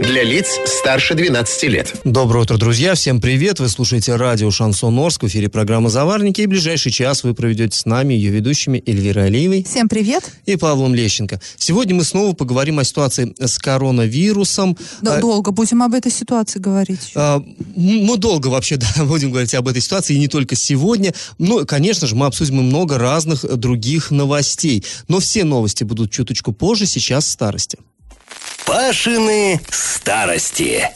Для лиц старше 12 лет. Доброе утро, друзья. Всем привет. Вы слушаете радио «Шансон Орск». В эфире программа «Заварники». И ближайший час вы проведете с нами, ее ведущими Эльвирой Алиевой. Всем привет. И Павлом Лещенко. Сегодня мы снова поговорим о ситуации с коронавирусом. Да, А, долго будем об этой ситуации говорить. а, Мы долго вообще да, будем говорить об этой ситуации, и не только сегодня. Но, конечно же, мы обсудим много разных других новостей. Но все новости будут чуточку позже, сейчас в старости. Пашины старости.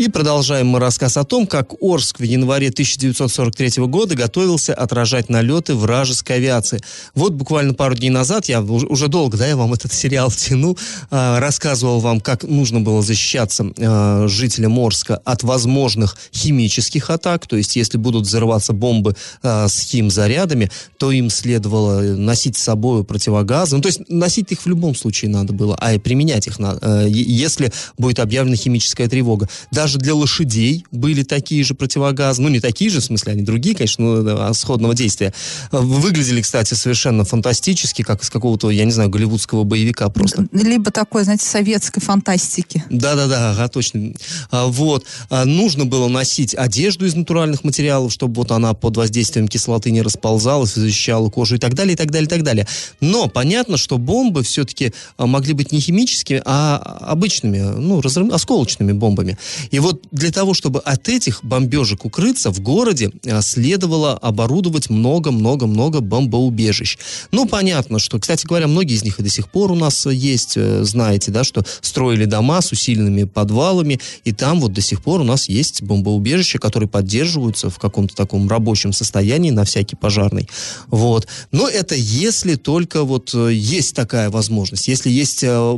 И продолжаем мы рассказ о том, как Орск в январе 1943 года готовился отражать налеты вражеской авиации. Вот буквально пару дней назад, я уж- уже долго, да, я вам этот сериал тяну, а, рассказывал вам, как нужно было защищаться а, жителям Орска от возможных химических атак, то есть если будут взрываться бомбы а, с химзарядами, то им следовало носить с собой противогазы, ну, то есть носить их в любом случае надо было, а и применять их надо, э, если будет объявлена химическая тревога. Даже для лошадей были такие же противогазы, ну не такие же, в смысле, они другие, конечно, но да, сходного действия. Э, Выглядели, кстати, совершенно фантастически, как из какого-то, я не знаю, голливудского боевика просто. Либо такой, знаете, советской фантастики. Да-да-да, ага, точно. А, вот. А, нужно было носить одежду из натуральных материалов, чтобы вот она под воздействием кислоты не расползалась, защищала кожу и так далее, и так далее, и так далее. Но понятно, что бомбы все-таки а, могли быть не химическими, а обычными, ну, разрыв- осколочными бомбами. И вот для того, чтобы от этих бомбежек укрыться, в городе а, следовало оборудовать много-много-много бомбоубежищ. Ну, понятно, что, кстати говоря, многие из них и до сих пор у нас э, есть, э, знаете, да, что строили дома с усиленными подвалами, и там вот до сих пор у нас есть бомбоубежища, которые поддерживаются в каком-то таком рабочем состоянии на всякий пожарный. Вот. Но это если только вот э, есть такая возможность, если есть э,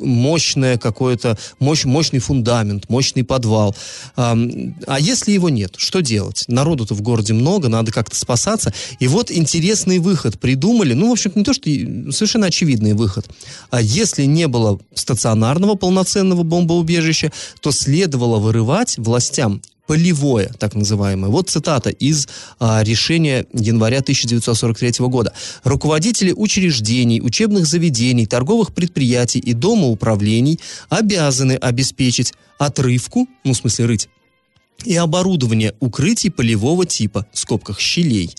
мощное какое-то, мощь, мощный фундамент, мощный подвал. А если его нет, что делать? Народу-то в городе много, надо как-то спасаться. И вот интересный выход придумали. Ну, в общем, не то, что совершенно очевидный выход. А если не было стационарного полноценного бомбоубежища, то следовало вырывать властям полевое, так называемое. Вот цитата из а, решения января 1943 года. Руководители учреждений, учебных заведений, торговых предприятий и домоуправлений обязаны обеспечить отрывку, ну, в смысле рыть, и оборудование укрытий полевого типа, в скобках щелей.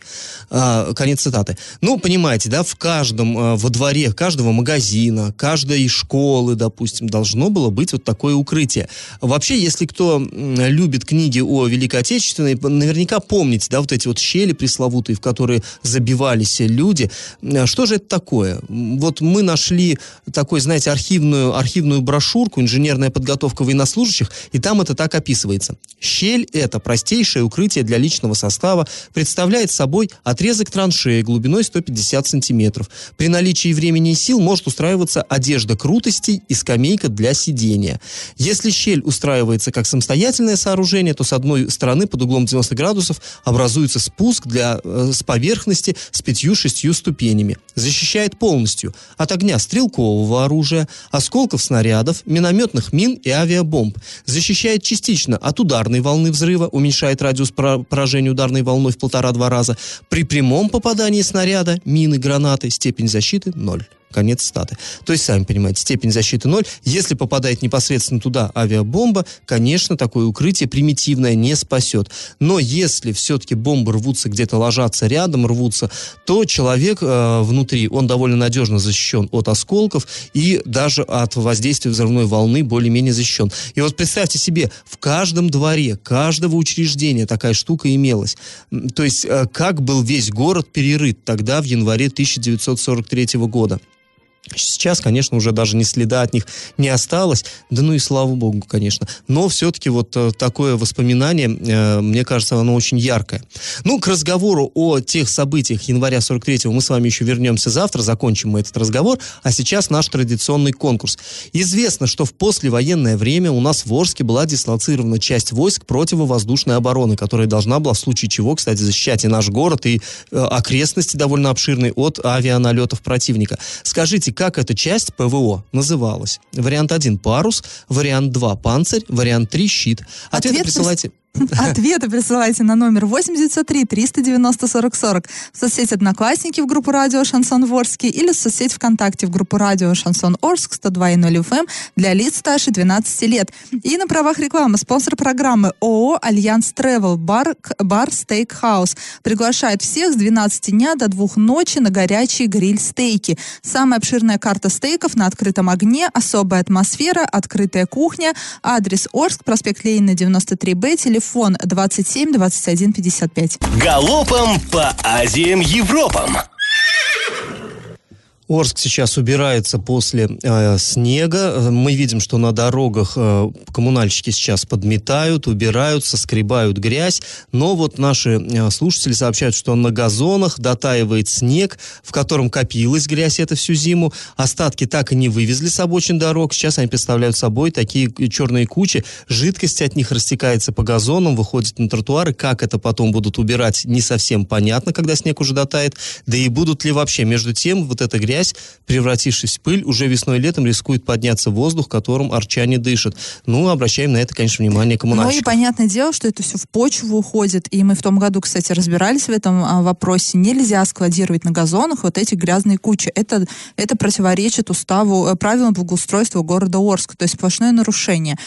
А, конец цитаты. Ну, понимаете, да, в каждом, а, во дворе каждого магазина, каждой школы, допустим, должно было быть вот такое укрытие. Вообще, если кто любит книги о Великой Отечественной, наверняка помните, да, вот эти вот щели пресловутые, в которые забивались люди. М, Что же это такое? Вот мы нашли такой, знаете, архивную, архивную брошюрку «Инженерная подготовка военнослужащих», и там это так описывается. Щель – это простейшее укрытие для личного состава, представляет собой отрезок траншеи глубиной 150 сантиметров. При наличии времени и сил может устраиваться одежда крутостей и скамейка для сидения. Если щель устраивается как самостоятельное сооружение, то с одной стороны под углом 90 градусов образуется спуск для, э, с поверхности с пятью-шестью ступенями. Защищает полностью от огня стрелкового оружия, осколков снарядов, минометных мин и авиабомб. Защищает частично от ударной волны взрыва, уменьшает радиус пора- поражения ударной волной в полтора-два раза. При прямом попадании снаряда, мины, гранаты, степень защиты – ноль. Конец статы. То есть, сами понимаете, степень защиты ноль. Если попадает непосредственно туда авиабомба, конечно, такое укрытие примитивное не спасет. Но если все-таки бомбы рвутся где-то, ложатся рядом, рвутся, то человек э, внутри, он довольно надежно защищен от осколков и даже от воздействия взрывной волны более-менее защищен. И вот представьте себе, в каждом дворе, каждого учреждения такая штука имелась. То есть, э, как был весь город перерыт тогда, в январе 1943 года. Сейчас, конечно, уже даже ни следа от них не осталось. Да ну и слава богу, конечно. Но все-таки вот э, такое воспоминание, э, мне кажется, оно очень яркое. Ну, к разговору о тех событиях января 43-го мы с вами еще вернемся завтра, закончим мы этот разговор. А сейчас наш традиционный конкурс. Известно, что в послевоенное время у нас в Орске была дислоцирована часть войск противовоздушной обороны, которая должна была в случае чего, кстати, защищать и наш город, и э, окрестности довольно обширные от авианалетов противника. Скажите, как эта часть ПВО называлась. Вариант 1 – парус, вариант 2 – панцирь, вариант 3 – щит. Ответы Ответ присылайте... Ответы присылайте на номер 83 390 40 40 в соцсети Одноклассники в группу Радио Шансон Орск или в соцсети ВКонтакте в группу Радио Шансон Орск 102.0 FM для лиц старше 12 лет. И на правах рекламы спонсор программы ООО Альянс Тревел Бар, бар Стейк Хаус приглашает всех с 12 дня до 2 ночи на горячие гриль-стейки. Самая обширная карта стейков на открытом огне, особая атмосфера, открытая кухня, адрес Орск, проспект Ленина 93Б, телефон телефон 27 21 55. Галопом по Азиям Европам! Орск сейчас убирается после э, снега. Мы видим, что на дорогах э, коммунальщики сейчас подметают, убирают, соскребают грязь. Но вот наши э, слушатели сообщают, что на газонах дотаивает снег, в котором копилась грязь это всю зиму. Остатки так и не вывезли с обочин дорог. Сейчас они представляют собой такие черные кучи. Жидкость от них растекается по газонам, выходит на тротуары. Как это потом будут убирать, не совсем понятно, когда снег уже дотает. Да и будут ли вообще. Между тем, вот эта грязь грязь, превратившись в пыль, уже весной и летом рискует подняться воздух, которым арчане дышат. Ну, обращаем на это, конечно, внимание коммунальщиков. Ну и понятное дело, что это все в почву уходит. И мы в том году, кстати, разбирались в этом а, вопросе. Нельзя складировать на газонах вот эти грязные кучи. Это, это противоречит уставу, э, правилам благоустройства города Орска. То есть сплошное нарушение.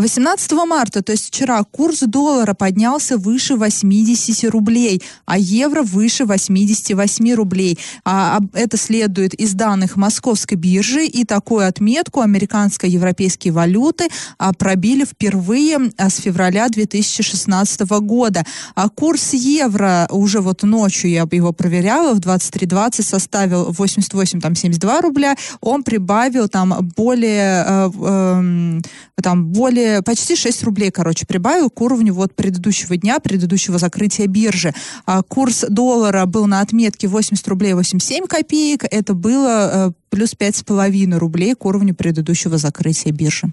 18 марта, то есть вчера, курс доллара поднялся выше 80 рублей, а евро выше 88 рублей. А, это следует из данных Московской биржи, и такую отметку американско-европейские валюты а, пробили впервые а, с февраля 2016 года. А курс евро уже вот ночью я его проверяла, в 23.20 составил 88, там 72 рубля, он прибавил там более, э, э, там более более, почти 6 рублей, короче, прибавил к уровню вот предыдущего дня, предыдущего закрытия биржи. А курс доллара был на отметке 80 рублей 87 копеек. Это было э, плюс 5,5 рублей к уровню предыдущего закрытия биржи.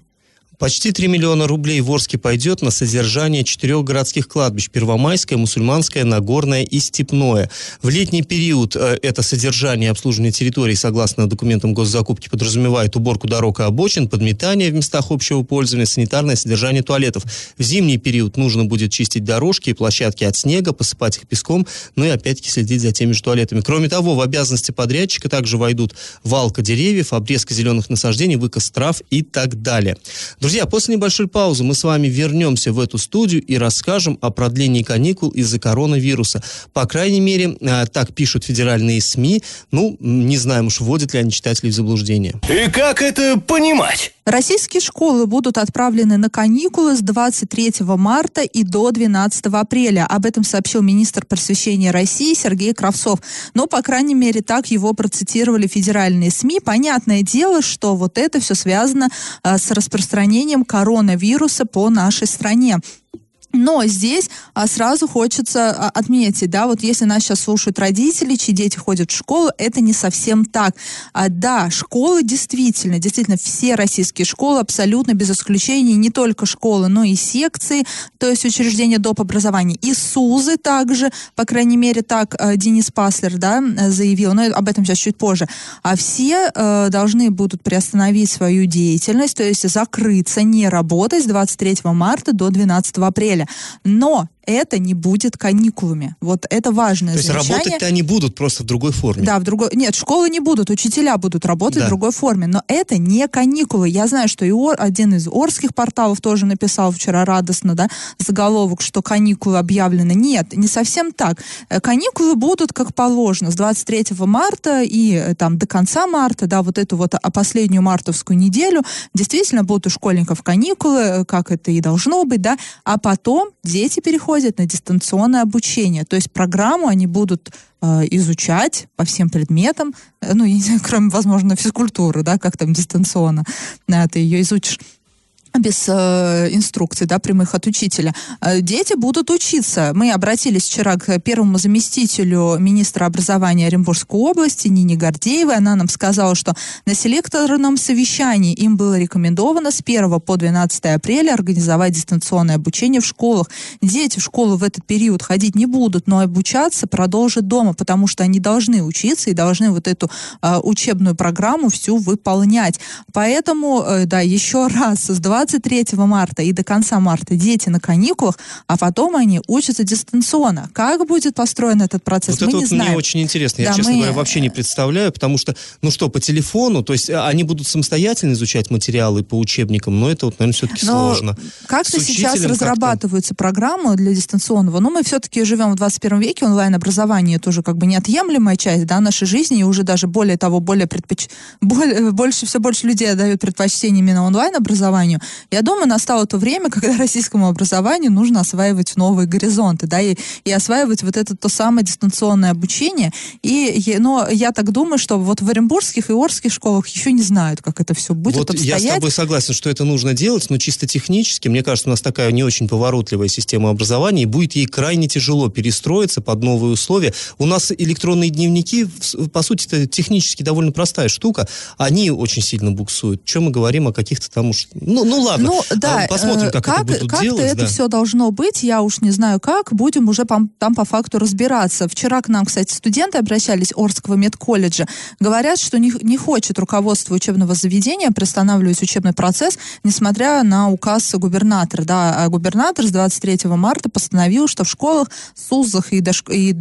Почти 3 миллиона рублей в Орске пойдет на содержание четырех городских кладбищ. Первомайское, Мусульманское, Нагорное и Степное. В летний период э, это содержание и обслуживание территорий, согласно документам госзакупки, подразумевает уборку дорог и обочин, подметание в местах общего пользования, санитарное содержание туалетов. В зимний период нужно будет чистить дорожки и площадки от снега, посыпать их песком, ну и опять-таки следить за теми же туалетами. Кроме того, в обязанности подрядчика также войдут валка деревьев, обрезка зеленых насаждений, выкос трав и так далее. Друзья, после небольшой паузы мы с вами вернемся в эту студию и расскажем о продлении каникул из-за коронавируса. По крайней мере, э, так пишут федеральные СМИ. Ну, не знаем уж, вводят ли они читателей в заблуждение. И как это понимать? Российские школы будут отправлены на каникулы с 23 марта и до 12 апреля. Об этом сообщил министр просвещения России Сергей Кравцов. Но, по крайней мере, так его процитировали федеральные СМИ. Понятное дело, что вот это все связано а, с распространением распространением коронавируса по нашей стране. Но здесь а, сразу хочется а, отметить, да, вот если нас сейчас слушают родители, чьи дети ходят в школу, это не совсем так. А, да, школы действительно, действительно, все российские школы абсолютно без исключения, не только школы, но и секции, то есть учреждения доп. образования, и СУЗы также, по крайней мере, так а, Денис Паслер, да, заявил, но об этом сейчас чуть позже. А все а, должны будут приостановить свою деятельность, то есть закрыться, не работать с 23 марта до 12 апреля апреля. Но это не будет каникулами. Вот это важное То есть замечание. работать-то они будут просто в другой форме. Да, в другой... Нет, школы не будут, учителя будут работать да. в другой форме. Но это не каникулы. Я знаю, что и Ор... один из орских порталов тоже написал вчера радостно, да, заголовок, что каникулы объявлены. Нет, не совсем так. Э, каникулы будут как положено с 23 марта и э, там до конца марта, да, вот эту вот а последнюю мартовскую неделю действительно будут у школьников каникулы, э, как это и должно быть, да, а потом дети переходят переходят на дистанционное обучение. То есть программу они будут э, изучать по всем предметам, э, ну, кроме, возможно, физкультуры, да, как там дистанционно, э, ты ее изучишь. Без э, инструкций, да, прямых от учителя. Э, дети будут учиться. Мы обратились вчера к первому заместителю министра образования Оренбургской области Нине Гордеевой. Она нам сказала, что на селекторном совещании им было рекомендовано с 1 по 12 апреля организовать дистанционное обучение в школах. Дети в школу в этот период ходить не будут, но обучаться продолжат дома, потому что они должны учиться и должны вот эту э, учебную программу всю выполнять. Поэтому, э, да, еще раз, с 20 23 марта и до конца марта дети на каникулах, а потом они учатся дистанционно. Как будет построен этот процесс, вот мы это не вот знаем. мне очень интересно. Я, Да, честно мы- говоря, вообще не представляю, потому что, ну что, по телефону, то есть э, они будут самостоятельно изучать материалы по учебникам, но это вот, наверное, все-таки Но сложно. Как-то сейчас разрабатываются программы для дистанционного. Но мы все-таки живем в 21 веке, онлайн-образование тоже как бы неотъемлемая часть да, нашей жизни, и уже даже более того, более предпоч... более, больше, все больше людей отдают предпочтение именно онлайн-образованию. Я думаю, настало то время, когда российскому образованию нужно осваивать новые горизонты, да, и, и осваивать вот это то самое дистанционное обучение. И, но я так думаю, что вот в оренбургских и орских школах еще не знают, как это все будет вот я обстоять. с тобой согласен, что это нужно делать, но чисто технически, мне кажется, у нас такая не очень поворотливая система образования, и будет ей крайне тяжело перестроиться под новые условия. У нас электронные дневники, по сути, это технически довольно простая штука, они очень сильно буксуют. Чем мы говорим о каких-то там уж... Ну, ну ладно, Ну, да, А, посмотрим, э, как, это будут как-то делать. это да. все должно быть, я уж не знаю как, будем уже пом- там по факту разбираться. Вчера к нам, кстати, студенты обращались Орского медколледжа, говорят, что не, не хочет руководство учебного заведения приостанавливать учебный процесс, несмотря на указ губернатора. Да, а губернатор с 23 марта постановил, что в школах, СУЗах и, дошк- и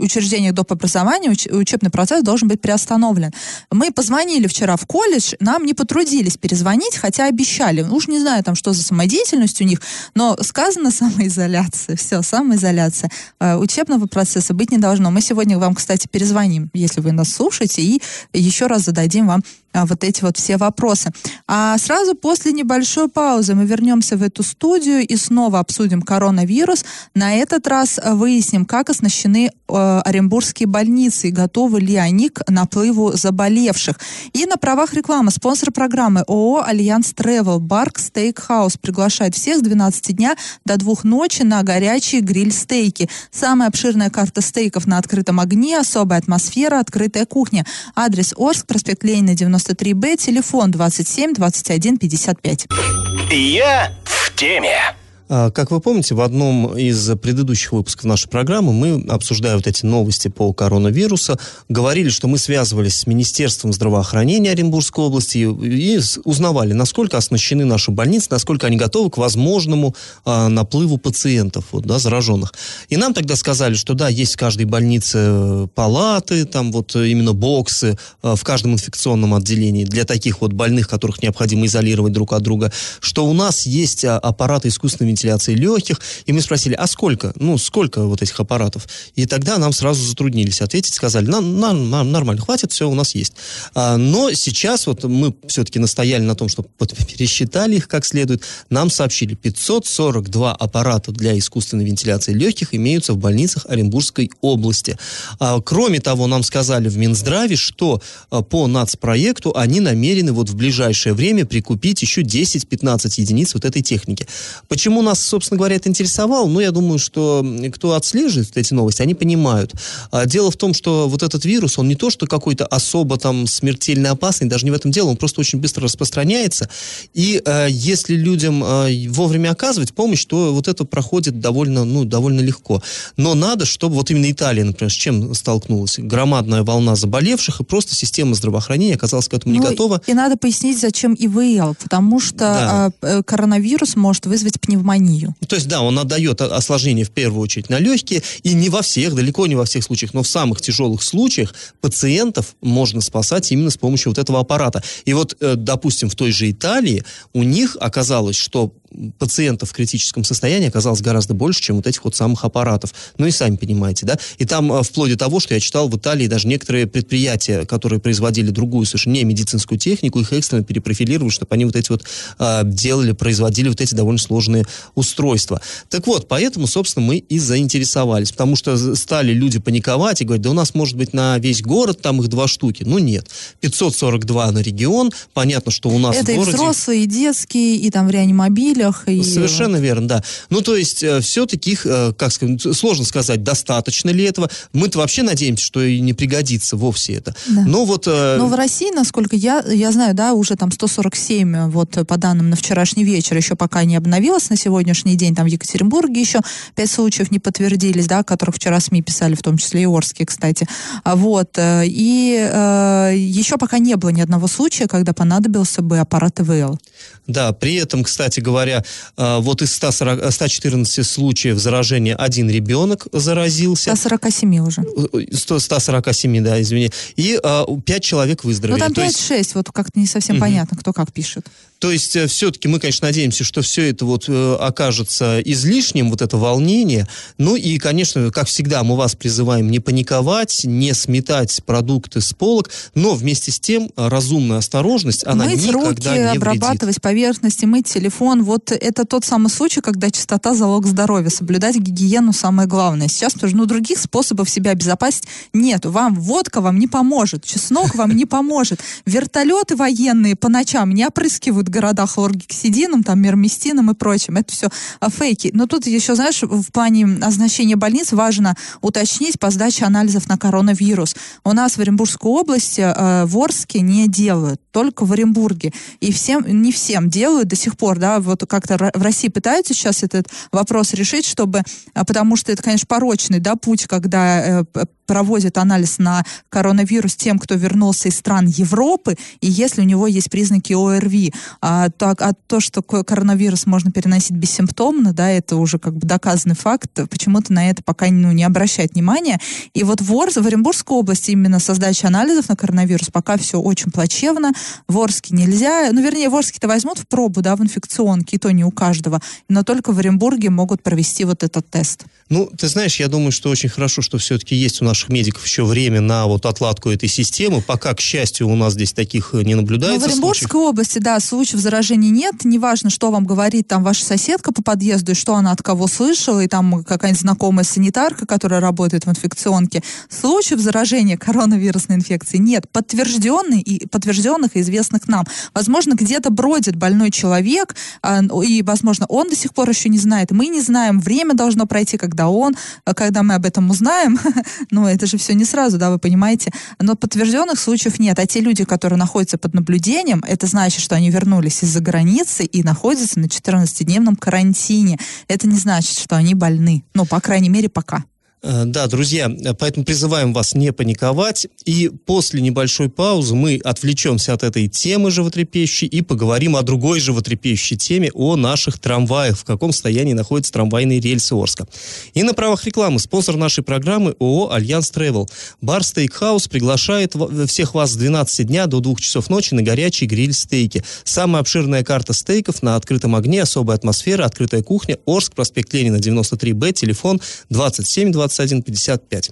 учреждениях доп. образования уч- учебный процесс должен быть приостановлен. Мы позвонили вчера в колледж, нам не потрудились перезвонить, хотя обещали. Ну, Уж не знаю, там, что за самодеятельность у них, но сказано самоизоляция. Все, самоизоляция. Э, Учебного процесса быть не должно. Мы сегодня вам, кстати, перезвоним, если вы нас слушаете, и еще раз зададим вам вот эти вот все вопросы. А сразу после небольшой паузы мы вернемся в эту студию и снова обсудим коронавирус. На этот раз э, выясним, как оснащены э, оренбургские больницы и готовы ли они к наплыву заболевших. И на правах рекламы спонсор программы ООО «Альянс Travel Бар Стейкхаус» приглашает всех с 12 дня до 2 ночи на горячие гриль-стейки. Самая обширная карта стейков на открытом огне, особая атмосфера, открытая кухня. Адрес Орск, проспект Ленина, 93Б, телефон 27 21 55. Я в теме. А, Как вы помните, в одном из предыдущих выпусков нашей программы мы, обсуждая вот эти новости по коронавирусу, говорили, что мы связывались с Министерством здравоохранения Оренбургской области и, узнавали, насколько оснащены наши больницы, насколько они готовы к возможному а, наплыву пациентов, вот, да, зараженных. И нам тогда сказали, что да, есть в каждой больнице э, палаты, там вот именно боксы э, в каждом инфекционном отделении для таких вот больных, которых необходимо изолировать друг от друга, что у нас есть а, аппараты искусственной легких, и мы спросили, а сколько? Ну, сколько вот этих аппаратов? И тогда нам сразу затруднились ответить, сказали, нам, нам- нормально, хватит, все у нас есть. А, но сейчас вот мы все-таки настояли на том, чтобы пересчитали их как следует, нам сообщили, 542 аппарата для искусственной вентиляции легких имеются в больницах Оренбургской области. А, кроме того, нам сказали в Минздраве, что а, по нацпроекту они намерены вот в ближайшее время прикупить еще 10-15 единиц вот этой техники. Почему нас, собственно говоря, это интересовало? Ну, я думаю, что кто отслеживает эти новости, они понимают. А, Дело в том, что вот этот вирус, он не то, что какой-то особо там смертельно опасный, даже не в этом дело, он просто очень быстро распространяется. И э, если людям э, вовремя оказывать помощь, то вот это проходит довольно, ну, довольно легко. Но надо, чтобы вот именно Италия, например, с чем столкнулась? Громадная волна заболевших, и просто система здравоохранения оказалась к этому не Ну, готова. И надо пояснить, зачем ИВЛ, потому что Да. э, коронавирус может вызвать пневмонию. То есть, да, он отдает о- осложнения в первую очередь на легкие, и не во всех, далеко не во всех случаях, но в самых тяжелых случаях пациентов можно спасать именно с помощью вот этого аппарата. И вот, э, допустим, в той же Италии у них оказалось, что пациентов в критическом состоянии оказалось гораздо больше, чем вот этих вот самых аппаратов. Ну и сами понимаете, да? И там э, вплоть до того, что я читал в Италии даже некоторые предприятия, которые производили другую совершенно не медицинскую технику, их экстренно перепрофилировали, чтобы они вот эти вот э, делали, производили вот эти довольно сложные устройства. Так вот, поэтому, собственно, мы и заинтересовались, потому что стали люди паниковать и говорить, да у нас может быть на весь город там их два штуки. Ну нет, 542 на регион, понятно, что у нас Это в городе... и взрослые, и детские, и там в реанимобилях. И... Совершенно верно, да. Ну, то есть, э, все-таки их, э, как сказать, сложно сказать, достаточно ли этого. Мы-то вообще надеемся, что и не пригодится вовсе это. Да. Но вот... э, Но в России, насколько я, я знаю, да, уже там 147, вот по данным на вчерашний вечер, еще пока не обновилось на сегодняшний день, там в Екатеринбурге еще пять случаев не подтвердились, да, о которых вчера СМИ писали, в том числе и Орские, кстати. А Вот. И э, еще пока не было ни одного случая, когда понадобился бы аппарат ИВЛ. Да, при этом, кстати говоря, э, вот из 140, 114 случаев заражения один ребенок заразился. 147 уже. Э, 100 147, да, извини. И э, 5 человек Ну, выздоровели. там То есть- 5-6, вот как-то не совсем Мгм. понятно, кто как пишет. То есть все-таки мы, конечно, надеемся, что все это вот э, окажется излишним, вот это волнение. Ну и, конечно, как всегда, мы вас призываем не паниковать, не сметать продукты с полок, но вместе с тем э, разумная осторожность, она мыть никогда руки, не вредит. обрабатывать поверхности, мыть телефон. Вот это тот самый случай, когда чистота залог здоровья. Соблюдать гигиену самое главное. Сейчас, что ну, других способов себя обезопасить нет. Вам водка вам не поможет, чеснок вам не поможет. Вертолеты военные по ночам не опрыскивают города хлоргексидином, там, мермистином и прочим. Это все фейки. Но тут еще, знаешь, в плане оснащения больниц важно уточнить по сдаче анализов на коронавирус. У нас в Оренбургской области э, в Орске не делают, только в Оренбурге. И всем, не всем делают до сих пор, да, вот как-то в России пытаются сейчас этот вопрос решить, чтобы, а, потому что это, конечно, порочный, да, путь, когда п- проводят анализ на коронавирус тем, кто вернулся из стран Европы, и если у него есть признаки ОРВИ. А, так, а то, что ко- коронавирус можно переносить бессимптомно, да, это уже как бы доказанный факт, почему-то на это пока ну, не обращают внимания. И вот в, Орз, в Оренбургской области именно со сдачей анализов на коронавирус пока все очень плачевно. В Орске нельзя, ну, вернее, в Орске-то возьмут в пробу, да, в инфекционке, и то не у каждого, но только в Оренбурге могут провести вот этот тест. Ну, ты знаешь, я думаю, что очень хорошо, что все-таки есть у наших медиков еще время на вот отладку этой системы. Пока, к счастью, у нас здесь таких э, не Ну, наблюдается в Оренбургской случаев. области, да, случаев заражения нет. Неважно, что вам говорит там ваша соседка по подъезду, и что она от кого слышала, и там какая-нибудь знакомая санитарка, которая работает в инфекционке. Случаев заражения коронавирусной инфекцией нет. Подтвержденных и, подтвержденных и известных нам. Возможно, где-то бродит больной человек, а, и, возможно, он до сих пор еще не знает. Мы не знаем, время должно пройти, когда он, а, когда мы об этом узнаем. Но это же все не сразу, да, вы понимаете. Но подтвержденных случаев нет. А те люди, которые находятся под наблюдением, это значит, что они вернулись из-за границы и находятся на 14-дневном карантине. Это не значит, что они больны. Ну, по крайней мере, пока. Э, Да, друзья, э, поэтому призываем вас не паниковать. И после небольшой паузы мы отвлечемся от этой темы животрепещущей и поговорим о другой животрепещущей теме, о наших трамваях, в каком состоянии находятся трамвайные рельсы Орска. И на правах рекламы спонсор нашей программы ООО «Альянс Тревел». Бар Стейкхаус приглашает ва- всех вас с 12 дня до 2 часов ночи на горячий гриль-стейки. Самая обширная карта стейков на открытом огне, особая атмосфера, открытая кухня, Орск, проспект Ленина, 93Б, телефон 27 21 55.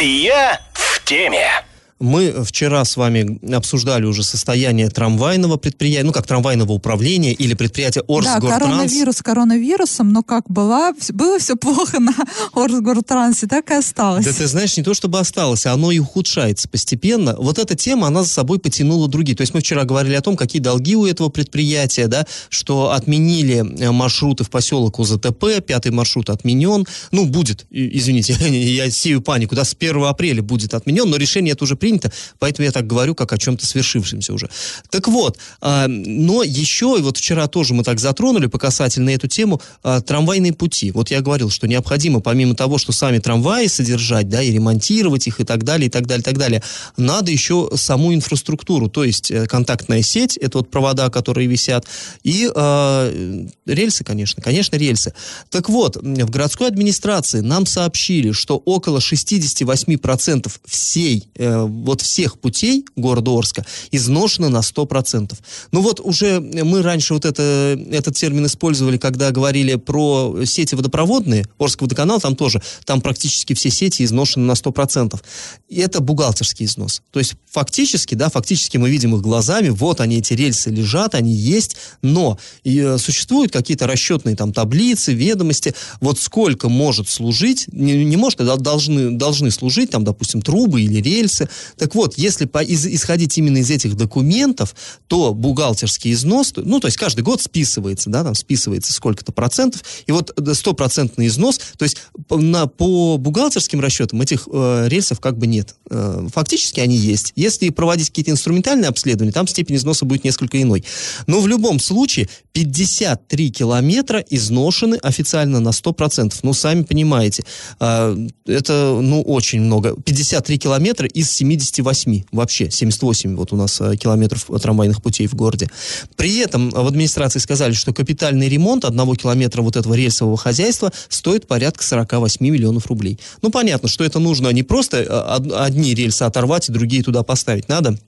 Я в теме. Мы вчера с вами обсуждали уже состояние трамвайного предприятия, ну как трамвайного управления или предприятия Да, Орсгортранс. коронавирус коронавирусом, но как была, было все плохо на Орсгортрансе, так и осталось. Да ты знаешь, не то чтобы осталось, а оно и ухудшается постепенно. Вот эта тема, она за собой потянула другие. То есть мы вчера говорили о том, какие долги у этого предприятия, да, что отменили э, маршруты в поселок УЗТП, пятый маршрут отменен. Ну, будет, извините, я сею панику, да, с 1 апреля будет отменен, но решение это уже принято, поэтому я так говорю, как о чем-то свершившемся уже. Так вот, а, но еще, и вот вчера тоже мы так затронули по касательно эту тему, а, трамвайные пути. Вот я говорил, что необходимо, помимо того, что сами трамваи содержать, да, и ремонтировать их и так далее, и так далее, и так далее, надо еще саму инфраструктуру, то есть э, контактная сеть, это вот провода, которые висят, и э, рельсы, конечно, конечно, рельсы. Так вот, в городской администрации нам сообщили, что около 68% всей э, вот всех путей города Орска изношены на 100%. Ну вот уже мы раньше вот это, этот термин использовали, когда говорили про сети водопроводные, Орский водоканал, там тоже, там практически все сети изношены на 100%. И это бухгалтерский износ. То есть фактически, да, фактически мы видим их глазами, вот они, эти рельсы лежат, они есть, но и, э, существуют какие-то расчетные там таблицы, ведомости, вот сколько может служить, не, не может, а должны, должны служить там, допустим, трубы или рельсы. Так вот, если по, из, исходить именно из этих документов, то бухгалтерский износ, ну, то есть каждый год списывается, да, там списывается сколько-то процентов, и вот стопроцентный износ, то есть на, по бухгалтерским расчетам этих э, рельсов как бы нет. Э, фактически они есть. Если проводить какие-то инструментальные обследования, там степень износа будет несколько иной. Но в любом случае 53 километра изношены официально на 100%. Ну, сами понимаете, э, это, ну, очень много. 53 километра из 78 вообще. 78 вот у нас э, километров трамвайных путей в городе. При этом в администрации сказали, что капитальный ремонт одного километра вот этого рельсового хозяйства стоит порядка 48 миллионов рублей. Ну, понятно, что это нужно не просто э, одни рельсы оторвать и другие туда поставить. Надо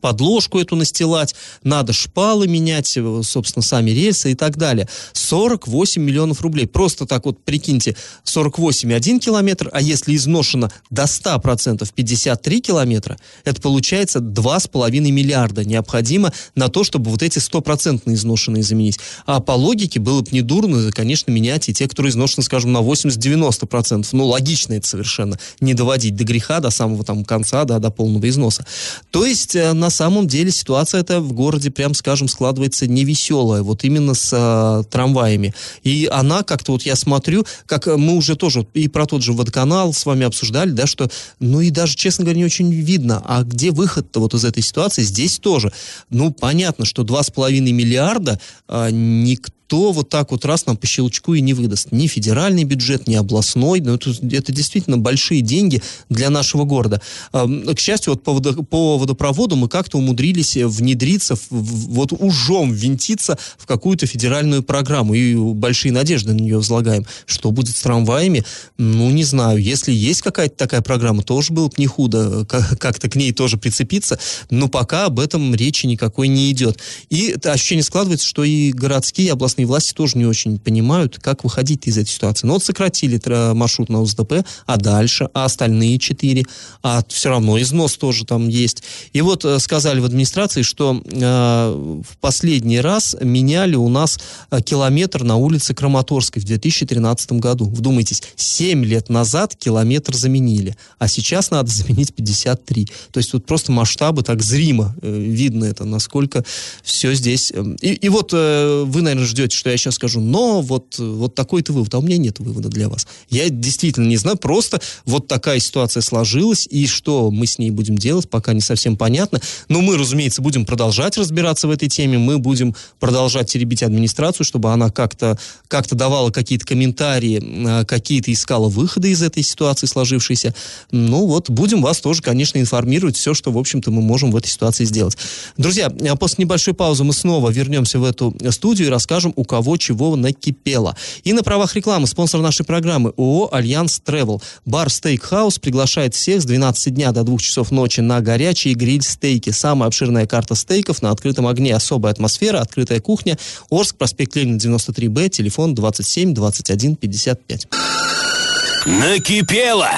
подложку эту настилать, надо шпалы менять, э, собственно, сами рельсы и так далее. 48 миллионов рублей. Просто так вот, прикиньте, 48 один километр, а если изношено до 100% 53 километра, это получается 2,5 миллиарда необходимо на то, чтобы вот эти 100% изношенные заменить. А по логике было бы недурно, конечно, менять и те, которые изношены, скажем, на 80-90%. Ну, логично это совершенно. Не доводить до греха, до самого там конца, да, до полного износа. То есть э, на самом деле ситуация эта в городе, прям скажем, складывается невеселая, вот именно с а, трамваями. И она как-то, вот я смотрю, как мы уже тоже и про тот же водоканал с вами обсуждали, да, что, ну и даже, честно говоря, не очень видно, а где выход-то вот из этой ситуации, здесь тоже. Ну, понятно, что 2,5 миллиарда а, никто никто вот так вот раз нам по щелчку и не выдаст. Ни федеральный бюджет, ни областной. Но это, это действительно большие деньги для нашего города. К счастью, вот по, водо, по водопроводу мы как-то умудрились внедриться, вот ужом винтиться в какую-то федеральную программу. И большие надежды на нее возлагаем. Что будет с трамваями? Ну, не знаю. Если есть какая-то такая программа, тоже было бы не худо как-то к ней тоже прицепиться. Но пока об этом речи никакой не идет. И ощущение складывается, что и городские, и областные местные власти тоже не очень понимают, как выходить из этой ситуации. Ну вот сократили маршрут на УСДП, а дальше, а остальные четыре, а все равно износ тоже там есть. И вот э, сказали в администрации, что э, в последний раз меняли у нас э, километр на улице Краматорской в 2013 году. Вдумайтесь, 7 лет назад километр заменили, а сейчас надо заменить 53. То есть вот просто масштабы так зримо э, видно это, насколько все здесь. Э, и, и вот э, вы, наверное, ждете ждете, что я сейчас скажу, но вот, вот такой-то вывод, а у меня нет вывода для вас. Я действительно не знаю, просто вот такая ситуация сложилась, и что мы с ней будем делать, пока не совсем понятно. Но мы, разумеется, будем продолжать разбираться в этой теме, мы будем продолжать теребить администрацию, чтобы она как-то как давала какие-то комментарии, а, какие-то искала выходы из этой ситуации сложившейся. Ну вот, будем вас тоже, конечно, информировать, все, что, в общем-то, мы можем в этой ситуации сделать. Друзья, а после небольшой паузы мы снова вернемся в эту студию и расскажем у кого чего накипело. И на правах рекламы спонсор нашей программы ООО «Альянс Тревел». Бар Стейкхаус приглашает всех с 12 дня до 2 часов ночи на горячие гриль-стейки. Самая обширная карта стейков на открытом огне. Особая атмосфера, открытая кухня. Орск, проспект Ленина, 93Б, телефон 27 21 55. Накипело!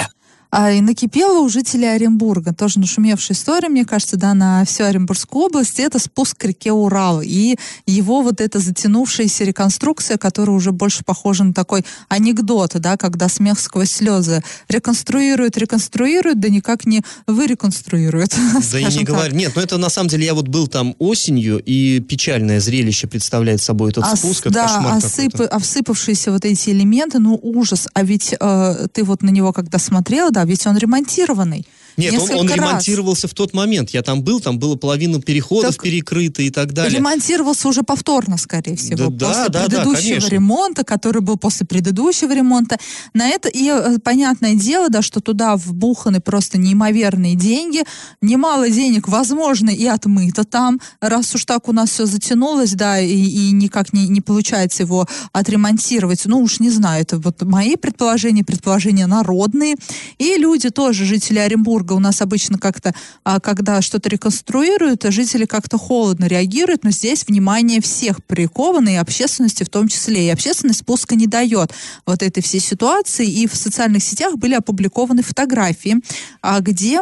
А, и накипело у жителей Оренбурга. Тоже нашумевшая история, мне кажется, да, на всю Оренбургскую область. Это спуск к реке Урал. И его вот эта затянувшаяся реконструкция, которая уже больше похожа на такой анекдот, да, когда смех сквозь слезы. Реконструируют, реконструируют, да никак не выреконструируют. Да и не говорю. Нет, ну это на самом деле я вот был там осенью, и печальное зрелище представляет собой этот спуск. Да, осып, осыпавшиеся вот эти элементы, ну ужас. А ведь э, ты вот на него когда смотрела, да, ведь он ремонтированный. Нет, он, он ремонтировался в тот момент. Я там был, там было половина переходов так перекрыто и так далее. Ремонтировался уже повторно, скорее всего, да, после да, предыдущего да, ремонта, который был после предыдущего ремонта. На это и э, понятное дело, да, что туда вбуханы просто неимоверные деньги, немало денег, возможно, и отмыто там, раз уж так у нас все затянулось, да, и, и никак не, не получается его отремонтировать. Ну уж не знаю, это вот мои предположения, предположения народные. И люди тоже, жители Оренбурга, Оренбурга у нас обычно как-то, а, когда что-то реконструируют, жители как-то холодно реагируют, но здесь внимание всех приковано, и общественности в том числе. И общественность спуска не дает вот этой всей ситуации, и в социальных сетях были опубликованы фотографии, а, где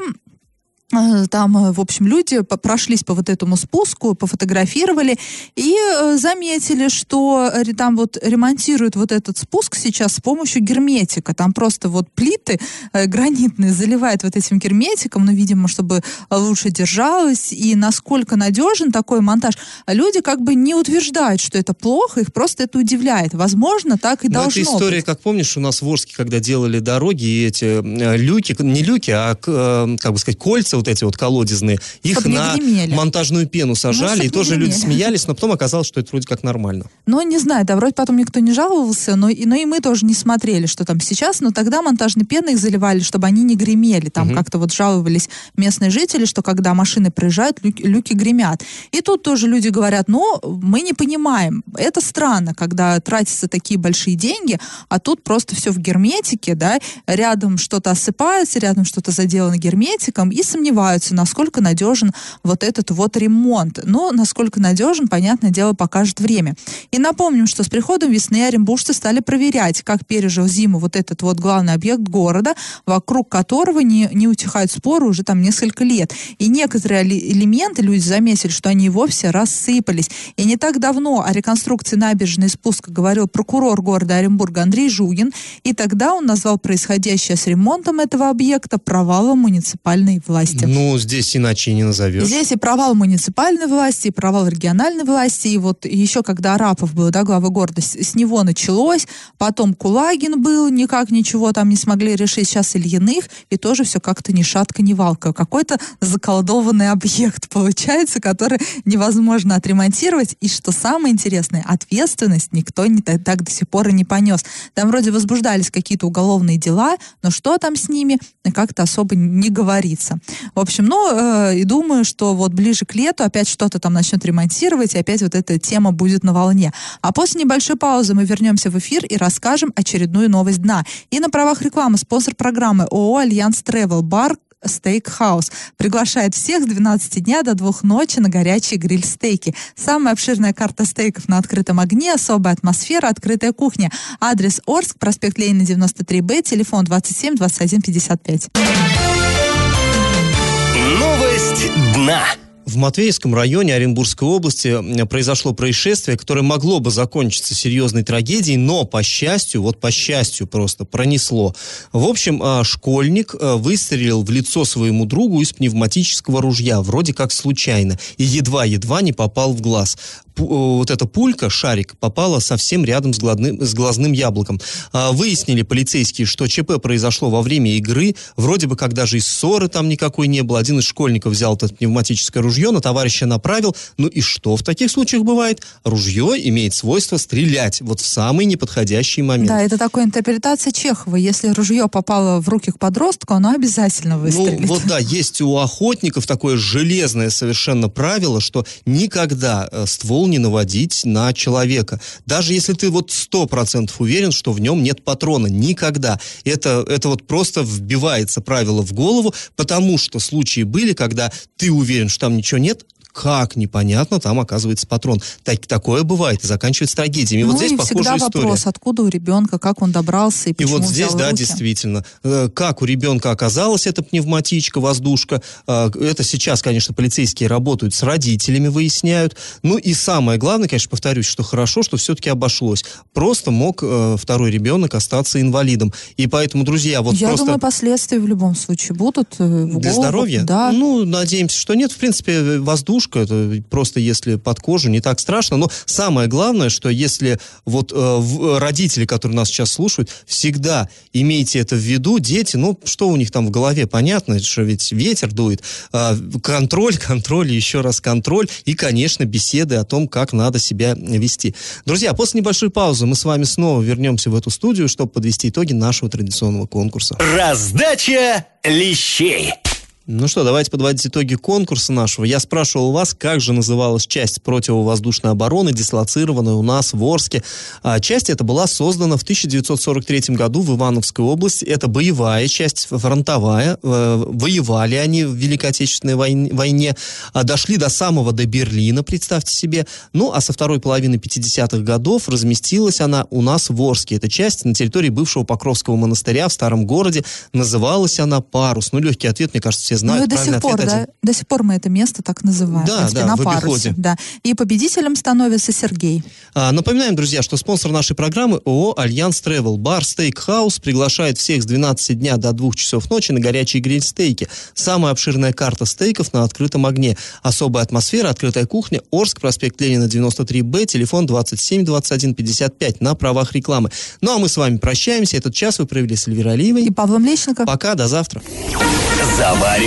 там, э, в общем, люди прошлись по вот этому спуску, пофотографировали и э, заметили, что там вот ремонтируют вот этот спуск сейчас с помощью герметика. Там просто вот плиты гранитные заливают вот этим герметиком, ну, видимо, чтобы лучше держалось. И насколько надежен такой монтаж, люди как бы не утверждают, что это плохо, их просто это удивляет. Возможно, так и Но должно это история, быть. как помнишь, у нас в Орске, когда делали дороги, и эти люки, не люки, а, как бы сказать, кольца вот эти вот колодезные, их на монтажную пену сажали, ну, и тоже люди смеялись, но потом оказалось, что это вроде как нормально. Ну, не знаю, да, вроде потом никто не жаловался, но, и, но и мы тоже не смотрели, что там сейчас, но тогда монтажной пеной их заливали, чтобы они не гремели. Там угу. как-то вот жаловались местные жители, что когда машины проезжают, люки, люки гремят. И тут тоже люди говорят, ну, мы не понимаем, это странно, когда тратятся такие большие деньги, а тут просто все в герметике, да, рядом что-то осыпается, рядом что-то заделано герметиком, и сомневаются, сомневаются, насколько надежен вот этот вот ремонт. Но насколько надежен, понятное дело, покажет время. И напомним, что с приходом весны оренбуржцы стали проверять, как пережил зиму вот этот вот главный объект города, вокруг которого не, не утихают споры уже там несколько лет. И некоторые элементы люди заметили, что они вовсе рассыпались. И не так давно о реконструкции набережной спуска говорил прокурор города Оренбурга Андрей Жугин, и тогда он назвал происходящее с ремонтом этого объекта провалом муниципальной власти. Ну, здесь иначе не назовешь. Здесь и провал муниципальной власти, и провал региональной власти, и вот еще когда Арапов был, да, глава города, с, с него началось, потом Кулагин был, никак ничего там не смогли решить, сейчас Ильиных, и тоже все как-то ни шатка, ни валка. Какой-то заколдованный объект получается, который невозможно отремонтировать, и что самое интересное, ответственность никто не, так до сих пор и не понес. Там вроде возбуждались какие-то уголовные дела, но что там с ними, как-то особо не говорится. В общем, ну, э, и думаю, что вот ближе к лету опять что-то там начнет ремонтировать, и опять вот эта тема будет на волне. А после небольшой паузы мы вернемся в эфир и расскажем очередную новость дна. И на правах рекламы спонсор программы ООО «Альянс Travel Бар Стейкхаус. Приглашает всех с 12 дня до 2 ночи на горячие гриль-стейки. Самая обширная карта стейков на открытом огне, особая атмосфера, открытая кухня. Адрес Орск, проспект Ленина, 93Б, телефон 27 21 55. Новость дна. В Матвеевском районе Оренбургской области произошло происшествие, которое могло бы закончиться серьезной трагедией, но по счастью, вот по счастью просто пронесло. В общем, а, школьник а, выстрелил в лицо своему другу из пневматического ружья, вроде как случайно, и едва-едва не попал в глаз вот эта пулька, шарик, попала совсем рядом с, глазным, с глазным яблоком. А, выяснили полицейские, что ЧП произошло во время игры. Вроде бы, как даже и ссоры там никакой не было. Один из школьников взял это пневматическое ружье, на товарища направил. Ну и что в таких случаях бывает? Ружье имеет свойство стрелять вот в самый неподходящий момент. Да, это такая интерпретация Чехова. Если ружье попало в руки к подростку, оно обязательно ну, выстрелит. Ну вот да, есть у охотников такое железное совершенно правило, что никогда э, ствол не наводить на человека. Даже если ты вот сто процентов уверен, что в нем нет патрона. Никогда. Это, это вот просто вбивается правило в голову, потому что случаи были, когда ты уверен, что там ничего нет, как непонятно там оказывается патрон. Так, такое бывает и заканчивается трагедиями. Ну, вот здесь и похожая всегда история. вопрос, откуда у ребенка, как он добрался и почему И вот здесь, да, руки. действительно, э, как у ребенка оказалась эта пневматичка, воздушка, э, это сейчас, конечно, полицейские работают с родителями, выясняют. Ну и самое главное, конечно, повторюсь, что хорошо, что все-таки обошлось. Просто мог э, второй ребенок остаться инвалидом. И поэтому, друзья, вот Я просто... думаю, последствия в любом случае будут. Для здоровья? Да. Ну, надеемся, что нет. В принципе, воздушка подушка, это просто если под кожу, не так страшно. Но самое главное, что если вот э, родители, которые нас сейчас слушают, всегда имейте это в виду, дети, ну, что у них там в голове, понятно, что ведь ветер дует. Э, контроль, контроль, еще раз контроль и, конечно, беседы о том, как надо себя вести. Друзья, после небольшой паузы мы с вами снова вернемся в эту студию, чтобы подвести итоги нашего традиционного конкурса. Раздача лещей. Ну что, давайте подводить итоги конкурса нашего. Я спрашивал вас, как же называлась часть противовоздушной обороны, дислоцированная у нас в Орске. А часть эта была создана в 1943 году в Ивановской области. Это боевая часть, фронтовая. Э, воевали они в Великой Отечественной войне. А дошли до самого до Берлина, представьте себе. Ну, а со второй половины 50-х годов разместилась она у нас в Орске. Эта часть на территории бывшего Покровского монастыря в старом городе. Называлась она «Парус». Ну, легкий ответ, мне кажется, все знают. Ну и до сих пор, да, до сих пор мы это место так называем. Да, принципе, да, на в парусе. Обиходе. Да. И победителем становится Сергей. А, напоминаем, друзья, что спонсор нашей программы ООО «Альянс Travel». Бар «Стейк Хаус» приглашает всех с 12 дня до 2 часов ночи на горячие гриль-стейки. Самая обширная карта стейков на открытом огне. Особая атмосфера, открытая кухня, Орск, проспект Ленина, 93Б, телефон 27 21 55 на правах рекламы. Ну а мы с вами прощаемся. Этот час вы провели с Эльвирой Алиевой. И Павлом Лещенко. Пока, до завтра.